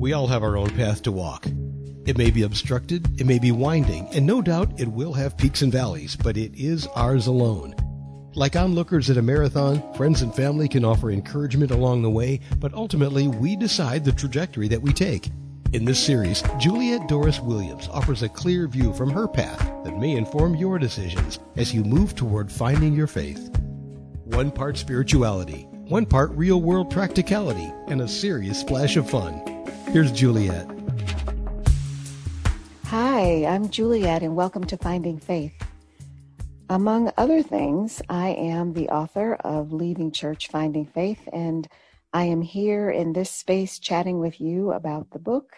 We all have our own path to walk. It may be obstructed, it may be winding, and no doubt it will have peaks and valleys, but it is ours alone. Like onlookers at a marathon, friends and family can offer encouragement along the way, but ultimately we decide the trajectory that we take. In this series, Juliet Doris Williams offers a clear view from her path that may inform your decisions as you move toward finding your faith. One part spirituality, one part real world practicality, and a serious splash of fun. Here's Juliet. Hi, I'm Juliet, and welcome to Finding Faith. Among other things, I am the author of Leaving Church Finding Faith, and I am here in this space chatting with you about the book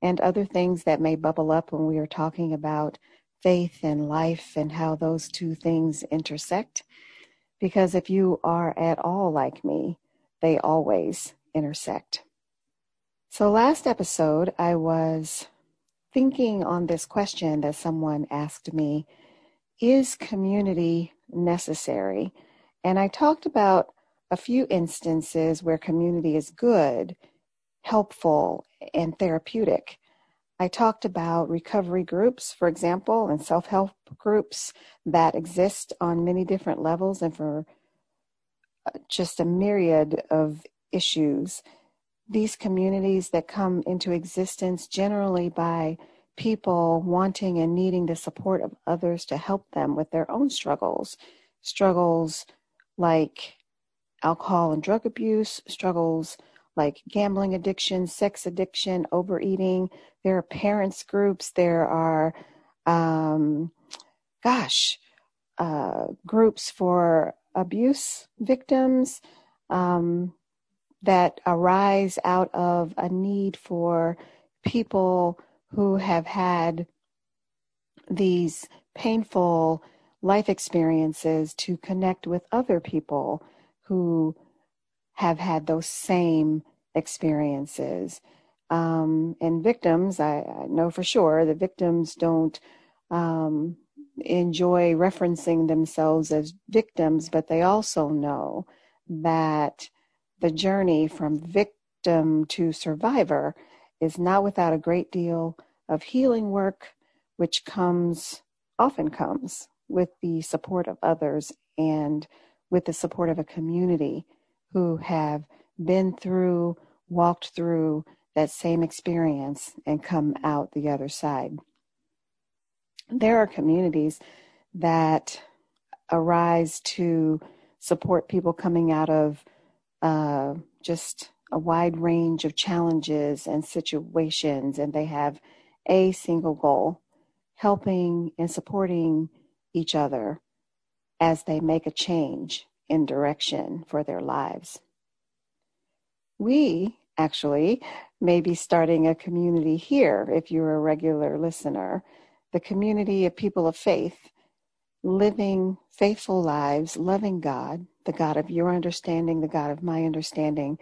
and other things that may bubble up when we are talking about faith and life and how those two things intersect. Because if you are at all like me, they always intersect. So, last episode, I was thinking on this question that someone asked me is community necessary? And I talked about a few instances where community is good, helpful, and therapeutic. I talked about recovery groups, for example, and self help groups that exist on many different levels and for uh, just a myriad of issues. These communities that come into existence generally by people wanting and needing the support of others to help them with their own struggles. Struggles like alcohol and drug abuse, struggles like gambling addiction, sex addiction, overeating. There are parents groups. There are, um, gosh, uh, groups for abuse victims um, that arise out of a need for people who have had these painful life experiences to connect with other people who have had those same experiences. Um, and victims, I, I, know for sure the victims don't um, enjoy referencing themselves as victims, but they also know that the journey from victim to survivor is not without a great deal of healing work, which comes, often comes, with the support of others and with the support of a community who have been through, walked through that same experience and come out the other side. There are communities that arise to support people coming out of uh, just a wide range of challenges and situations, and they have a single goal helping and supporting each other as they make a change in direction for their lives. We actually may be starting a community here if you're a regular listener, the community of people of faith, living faithful lives, loving God, the God of your understanding, the God of my understanding,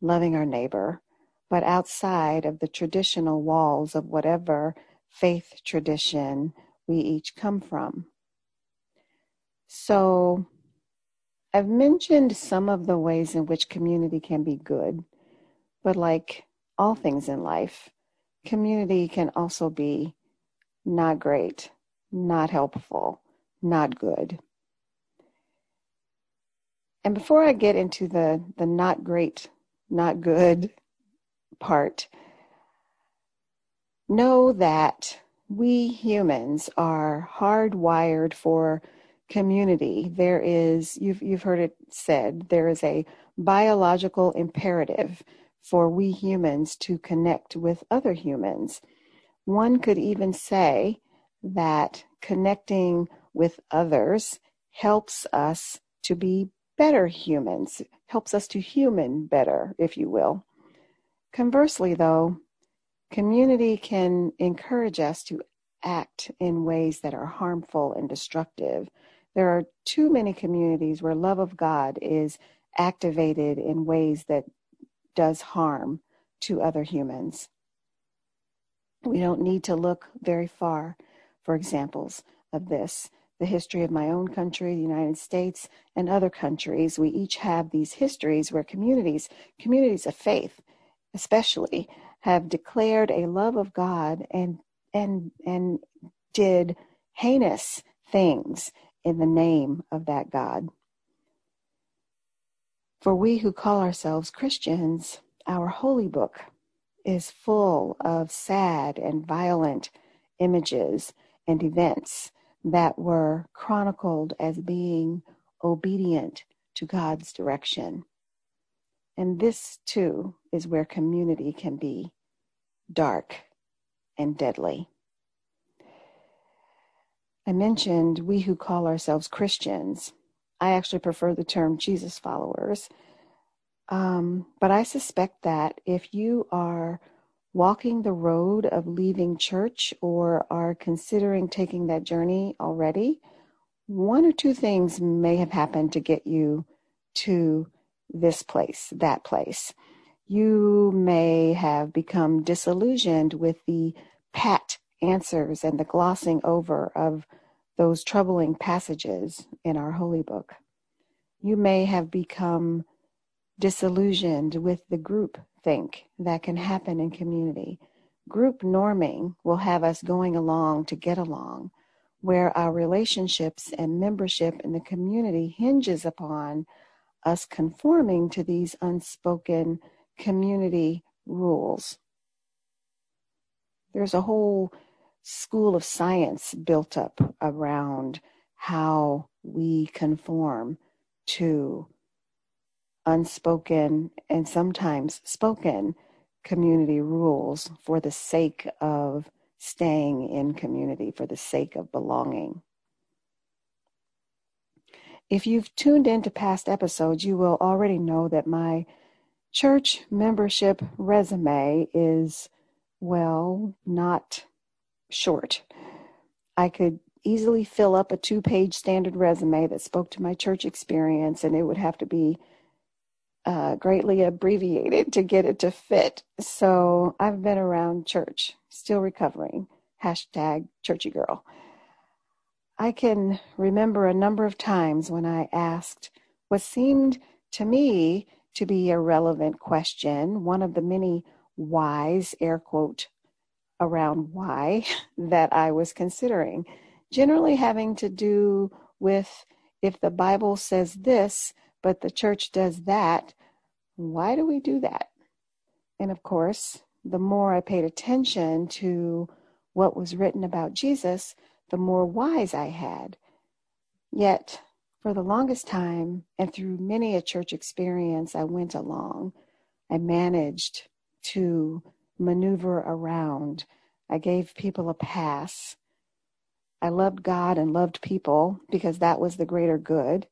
loving our neighbor, but outside of the traditional walls of whatever faith tradition we each come from. So, I've mentioned some of the ways in which community can be good, but like all things in life, community can also be not great, not helpful, not good. And before I get into the, the not great, not good part, know that we humans are hardwired for community. There is, you've, you've heard it said, there is a biological imperative for we humans to connect with other humans. One could even say that connecting with others helps us to be better humans, helps us to human better, if you will. Conversely, though, community can encourage us to act in ways that are harmful and destructive. There are too many communities where love of God is activated in ways that does harm to other humans. We don't need to look very far for examples of this. The history of my own country, the United States, and other countries, we each have these histories where communities, communities of faith, especially, have declared a love of God and and and did heinous things in the name of that God. For we who call ourselves Christians, our holy book is full of sad and violent images and events that were chronicled as being obedient to God's direction. And this too is where community can be dark and deadly. I mentioned we who call ourselves Christians. I actually prefer the term Jesus followers. Um, but I suspect that if you are walking the road of leaving church or are considering taking that journey already, one or two things may have happened to get you to this place, that place. You may have become disillusioned with the pat answers and the glossing over of those troubling passages in our holy book. You may have become disillusioned with the group think that can happen in community. Group norming will have us going along to get along, where our relationships and membership in the community hinges upon us conforming to these unspoken community rules. There's a whole school of science built up around how we conform to unspoken and sometimes spoken community rules for the sake of staying in community, for the sake of belonging. If you've tuned into past episodes, you will already know that my church membership resume is, well, not short. I could easily fill up a two page standard resume that spoke to my church experience, and it would have to be uh, greatly abbreviated to get it to fit. So I've been around church, still recovering. Hashtag churchy girl. I can remember a number of times when I asked what seemed to me to be a relevant question, one of the many whys, air quote, around why that I was considering, generally having to do with if the Bible says this, but the church does that, why do we do that? And of course, the more I paid attention to what was written about Jesus, the more whys I had. Yet, for the longest time, and through many a church experience I went along, I managed to maneuver around. I gave people a pass. I loved God and loved people because that was the greater good.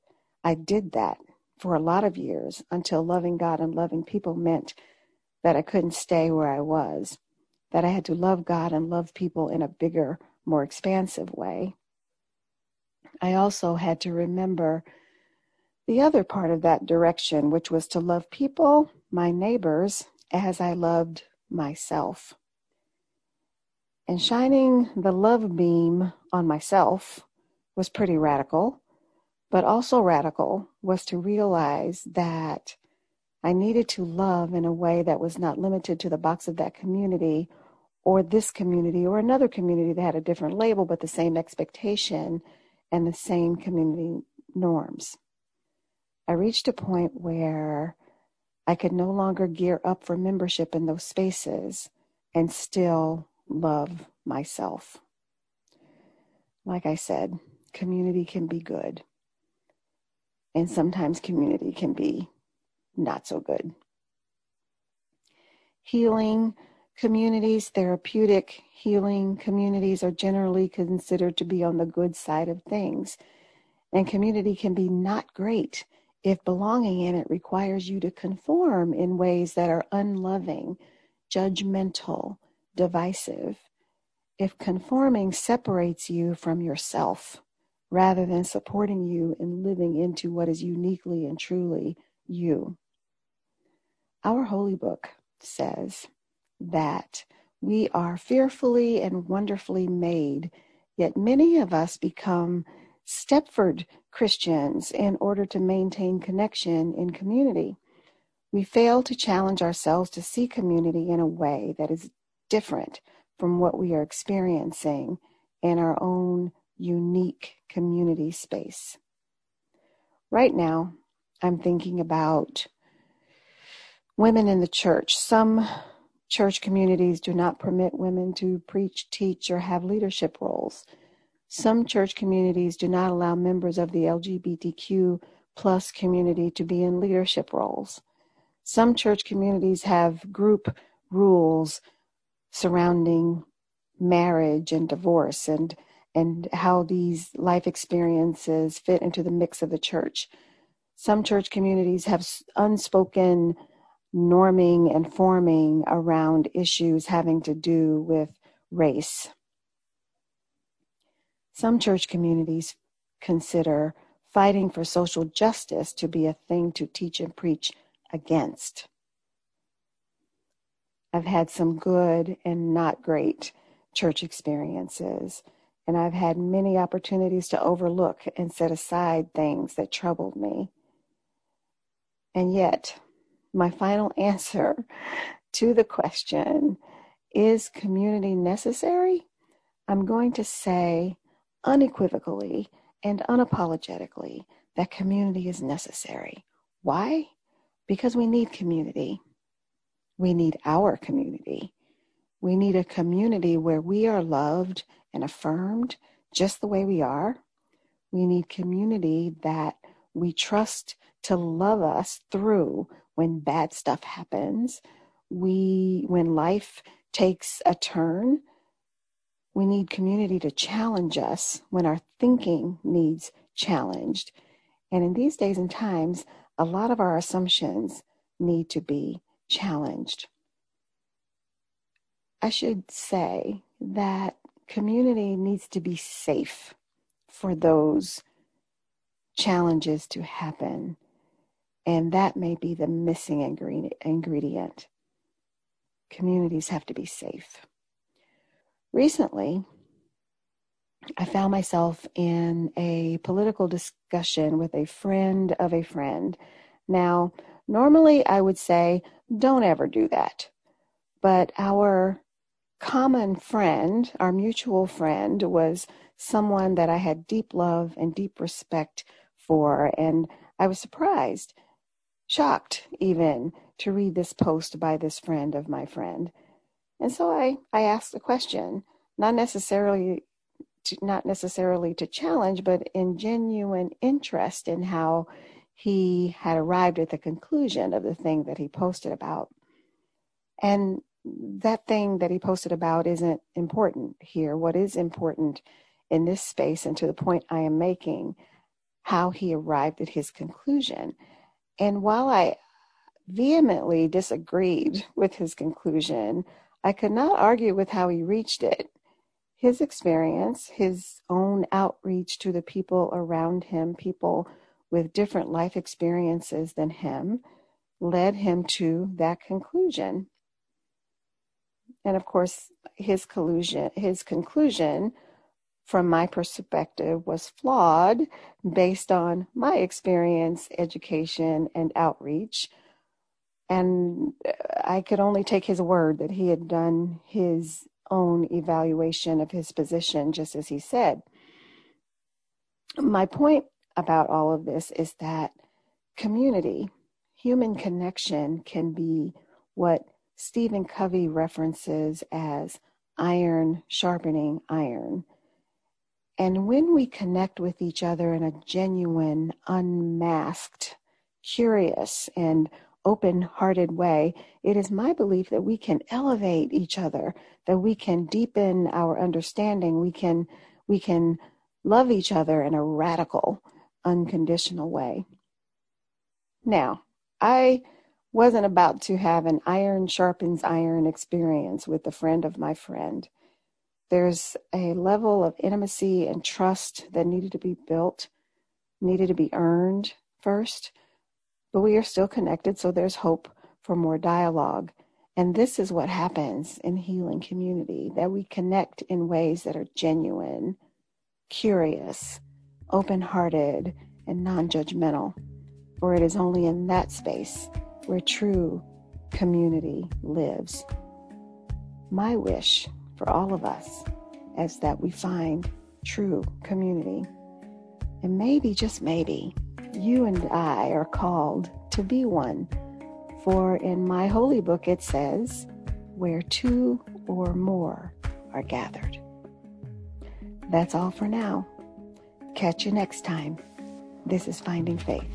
I did that for a lot of years until loving God and loving people meant that I couldn't stay where I was, that I had to love God and love people in a bigger, more expansive way. I also had to remember the other part of that direction, which was to love people, my neighbors, as I loved myself. And shining the love beam on myself was pretty radical but also radical was to realize that I needed to love in a way that was not limited to the box of that community or this community or another community that had a different label but the same expectation and the same community norms. I reached a point where I could no longer gear up for membership in those spaces and still love myself. Like I said, community can be good and sometimes community can be not so good. Healing communities, therapeutic healing communities are generally considered to be on the good side of things. And community can be not great if belonging in it requires you to conform in ways that are unloving, judgmental, divisive. If conforming separates you from yourself, rather than supporting you in living into what is uniquely and truly you. Our holy book says that we are fearfully and wonderfully made, yet many of us become Stepford Christians in order to maintain connection in community. We fail to challenge ourselves to see community in a way that is different from what we are experiencing in our own unique community space. Right now, I'm thinking about women in the church. Some church communities do not permit women to preach, teach, or have leadership roles. Some church communities do not allow members of the LGBTQ plus community to be in leadership roles. Some church communities have group rules surrounding marriage and divorce and and how these life experiences fit into the mix of the church. Some church communities have unspoken norming and forming around issues having to do with race. Some church communities consider fighting for social justice to be a thing to teach and preach against. I've had some good and not great church experiences, and I've had many opportunities to overlook and set aside things that troubled me. And yet, my final answer to the question is community necessary? I'm going to say unequivocally and unapologetically that community is necessary. Why? Because we need community. We need our community. We need a community where we are loved and affirmed just the way we are. We need community that we trust to love us through when bad stuff happens. We when life takes a turn, we need community to challenge us when our thinking needs challenged. And in these days and times, a lot of our assumptions need to be challenged. I should say that community needs to be safe for those challenges to happen. And that may be the missing ingredient. Communities have to be safe. Recently, I found myself in a political discussion with a friend of a friend. Now, normally I would say, don't ever do that. But our common friend, our mutual friend, was someone that I had deep love and deep respect for. And I was surprised, shocked even, to read this post by this friend of my friend. And so I, I asked a question, not necessarily to, not necessarily to challenge, but in genuine interest in how he had arrived at the conclusion of the thing that he posted about. And that thing that he posted about isn't important here. What is important in this space, and to the point I am making, how he arrived at his conclusion. And while I vehemently disagreed with his conclusion, I could not argue with how he reached it. His experience, his own outreach to the people around him, people with different life experiences than him, led him to that conclusion. And of course, his collusion, his conclusion from my perspective was flawed based on my experience, education, and outreach. And uh, I could only take his word that he had done his own evaluation of his position, just as he said. My point about all of this is that community, human connection, can be what Stephen Covey references as iron sharpening iron. And when we connect with each other in a genuine, unmasked, curious, and open hearted way, it is my belief that we can elevate each other, that we can deepen our understanding, we can, we can love each other in a radical, unconditional way. Now, I wasn't about to have an iron sharpens iron experience with a friend of my friend. There's a level of intimacy and trust that needed to be built, needed to be earned first, but we are still connected, so there's hope for more dialogue. And this is what happens in healing community that we connect in ways that are genuine, curious, open hearted, and non judgmental. For it is only in that space where true community lives. My wish for all of us is that we find true community. And maybe, just maybe, you and I are called to be one. For in my holy book it says, where two or more are gathered. That's all for now. Catch you next time. This is Finding Faith.